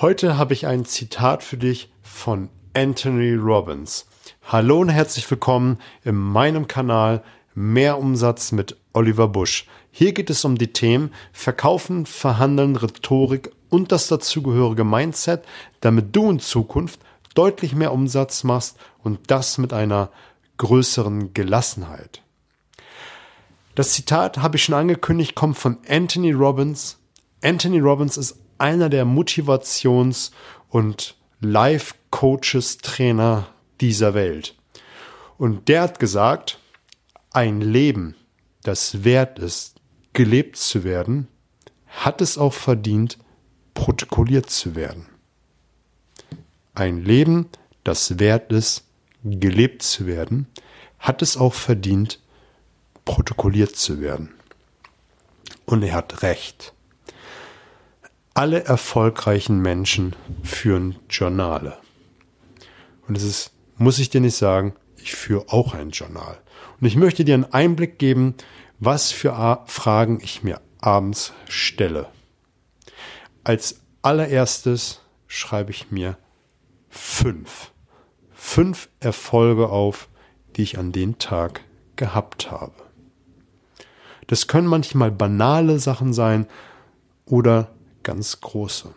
Heute habe ich ein Zitat für dich von Anthony Robbins. Hallo und herzlich willkommen in meinem Kanal Mehr Umsatz mit Oliver Busch. Hier geht es um die Themen Verkaufen, Verhandeln, Rhetorik und das dazugehörige Mindset, damit du in Zukunft deutlich mehr Umsatz machst und das mit einer größeren Gelassenheit. Das Zitat habe ich schon angekündigt, kommt von Anthony Robbins. Anthony Robbins ist einer der Motivations- und Life-Coaches, Trainer dieser Welt. Und der hat gesagt, ein Leben, das wert ist, gelebt zu werden, hat es auch verdient, protokolliert zu werden. Ein Leben, das wert ist, gelebt zu werden, hat es auch verdient, protokolliert zu werden. Und er hat recht. Alle erfolgreichen Menschen führen Journale. Und es ist, muss ich dir nicht sagen, ich führe auch ein Journal. Und ich möchte dir einen Einblick geben, was für Fragen ich mir abends stelle. Als allererstes schreibe ich mir fünf. Fünf Erfolge auf, die ich an den Tag gehabt habe. Das können manchmal banale Sachen sein oder ganz große.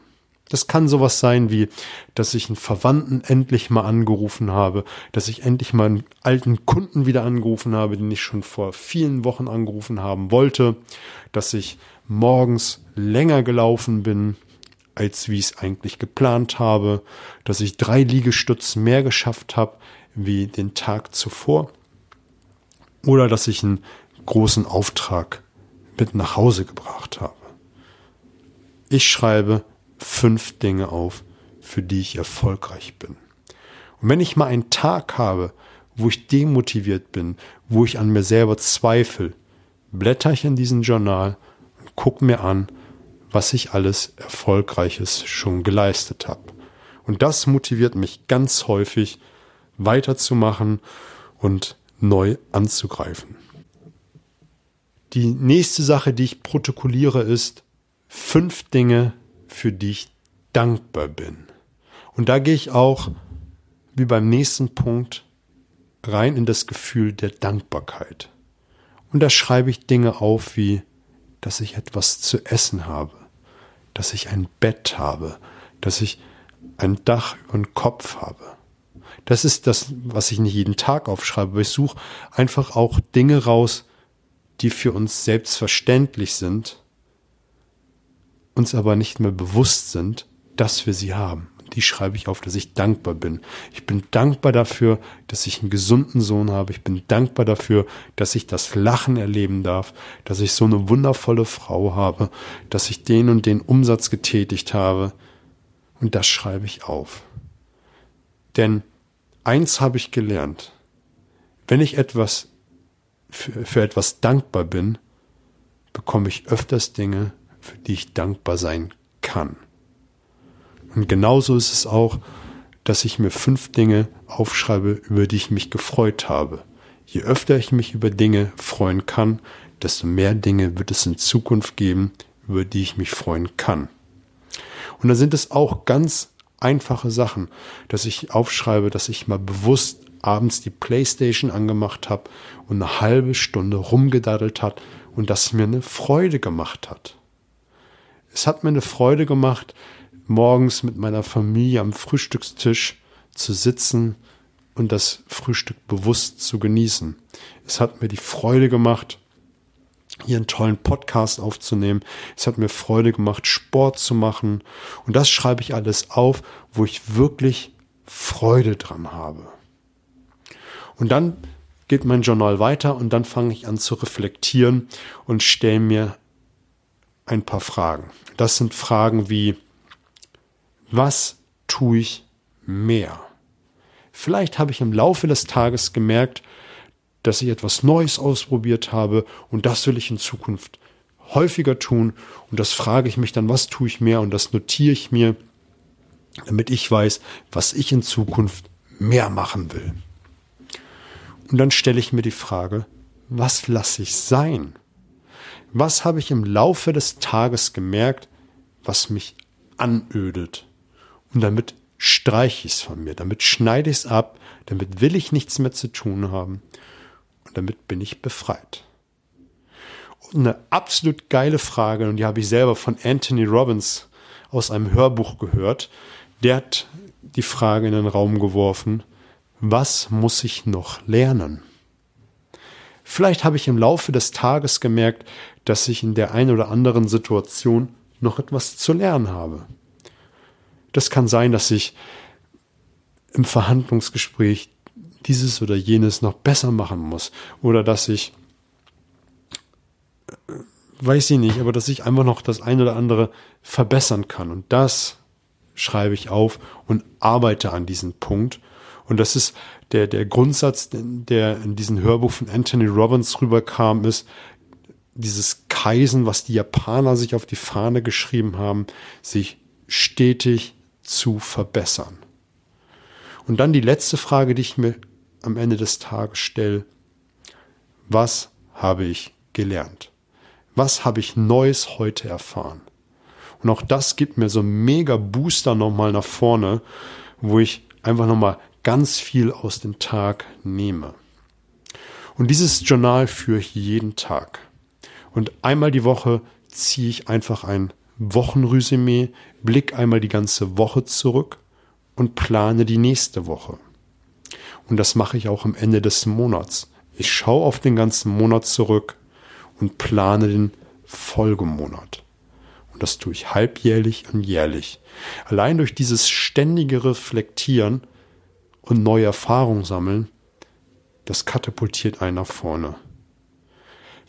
Das kann sowas sein wie, dass ich einen Verwandten endlich mal angerufen habe, dass ich endlich mal einen alten Kunden wieder angerufen habe, den ich schon vor vielen Wochen angerufen haben wollte, dass ich morgens länger gelaufen bin, als wie ich es eigentlich geplant habe, dass ich drei Liegestütze mehr geschafft habe wie den Tag zuvor oder dass ich einen großen Auftrag mit nach Hause gebracht habe. Ich schreibe fünf Dinge auf, für die ich erfolgreich bin. Und wenn ich mal einen Tag habe, wo ich demotiviert bin, wo ich an mir selber zweifle, blätter ich in diesen Journal und gucke mir an, was ich alles Erfolgreiches schon geleistet habe. Und das motiviert mich ganz häufig, weiterzumachen und neu anzugreifen. Die nächste Sache, die ich protokolliere, ist, fünf Dinge, für die ich dankbar bin. Und da gehe ich auch, wie beim nächsten Punkt, rein in das Gefühl der Dankbarkeit. Und da schreibe ich Dinge auf wie, dass ich etwas zu essen habe, dass ich ein Bett habe, dass ich ein Dach über den Kopf habe. Das ist das, was ich nicht jeden Tag aufschreibe, aber ich suche einfach auch Dinge raus, die für uns selbstverständlich sind uns aber nicht mehr bewusst sind, dass wir sie haben. Die schreibe ich auf, dass ich dankbar bin. Ich bin dankbar dafür, dass ich einen gesunden Sohn habe. Ich bin dankbar dafür, dass ich das Lachen erleben darf, dass ich so eine wundervolle Frau habe, dass ich den und den Umsatz getätigt habe. Und das schreibe ich auf. Denn eins habe ich gelernt. Wenn ich etwas für, für etwas dankbar bin, bekomme ich öfters Dinge, für die ich dankbar sein kann. Und genauso ist es auch, dass ich mir fünf Dinge aufschreibe, über die ich mich gefreut habe. Je öfter ich mich über Dinge freuen kann, desto mehr Dinge wird es in Zukunft geben, über die ich mich freuen kann. Und da sind es auch ganz einfache Sachen, dass ich aufschreibe, dass ich mal bewusst abends die Playstation angemacht habe und eine halbe Stunde rumgedaddelt hat und das mir eine Freude gemacht hat es hat mir eine Freude gemacht, morgens mit meiner Familie am Frühstückstisch zu sitzen und das Frühstück bewusst zu genießen. Es hat mir die Freude gemacht, hier einen tollen Podcast aufzunehmen. Es hat mir Freude gemacht, Sport zu machen. Und das schreibe ich alles auf, wo ich wirklich Freude dran habe. Und dann geht mein Journal weiter und dann fange ich an zu reflektieren und stelle mir ein paar Fragen. Das sind Fragen wie, was tue ich mehr? Vielleicht habe ich im Laufe des Tages gemerkt, dass ich etwas Neues ausprobiert habe und das will ich in Zukunft häufiger tun und das frage ich mich dann, was tue ich mehr und das notiere ich mir, damit ich weiß, was ich in Zukunft mehr machen will. Und dann stelle ich mir die Frage, was lasse ich sein? Was habe ich im Laufe des Tages gemerkt, was mich anödet? Und damit streiche ich es von mir, damit schneide ich es ab, damit will ich nichts mehr zu tun haben und damit bin ich befreit. Und eine absolut geile Frage, und die habe ich selber von Anthony Robbins aus einem Hörbuch gehört. Der hat die Frage in den Raum geworfen, was muss ich noch lernen? Vielleicht habe ich im Laufe des Tages gemerkt, dass ich in der einen oder anderen Situation noch etwas zu lernen habe. Das kann sein, dass ich im Verhandlungsgespräch dieses oder jenes noch besser machen muss oder dass ich äh, weiß ich nicht, aber dass ich einfach noch das ein oder andere verbessern kann und das schreibe ich auf und arbeite an diesem Punkt und das ist der der Grundsatz, der in diesem Hörbuch von Anthony Robbins rüberkam, ist dieses Kaisen, was die Japaner sich auf die Fahne geschrieben haben, sich stetig zu verbessern. Und dann die letzte Frage, die ich mir am Ende des Tages stelle. Was habe ich gelernt? Was habe ich Neues heute erfahren? Und auch das gibt mir so einen mega Booster nochmal nach vorne, wo ich einfach nochmal ganz viel aus dem Tag nehme. Und dieses Journal führe ich jeden Tag. Und einmal die Woche ziehe ich einfach ein Wochenresümee, blick einmal die ganze Woche zurück und plane die nächste Woche. Und das mache ich auch am Ende des Monats. Ich schaue auf den ganzen Monat zurück und plane den Folgemonat. Und das tue ich halbjährlich und jährlich. Allein durch dieses ständige Reflektieren und neue Erfahrungen sammeln, das katapultiert einen nach vorne.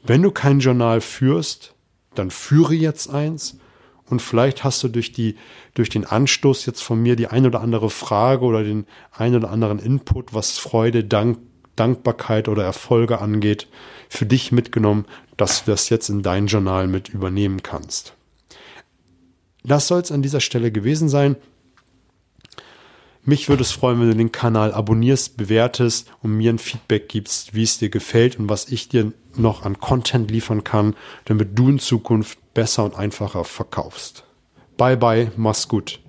Wenn du kein Journal führst, dann führe jetzt eins und vielleicht hast du durch die, durch den Anstoß jetzt von mir die ein oder andere Frage oder den ein oder anderen Input, was Freude, Dank, Dankbarkeit oder Erfolge angeht, für dich mitgenommen, dass du das jetzt in dein Journal mit übernehmen kannst. Das soll es an dieser Stelle gewesen sein. Mich würde es freuen, wenn du den Kanal abonnierst, bewertest und mir ein Feedback gibst, wie es dir gefällt und was ich dir noch an Content liefern kann, damit du in Zukunft besser und einfacher verkaufst. Bye bye, mach's gut.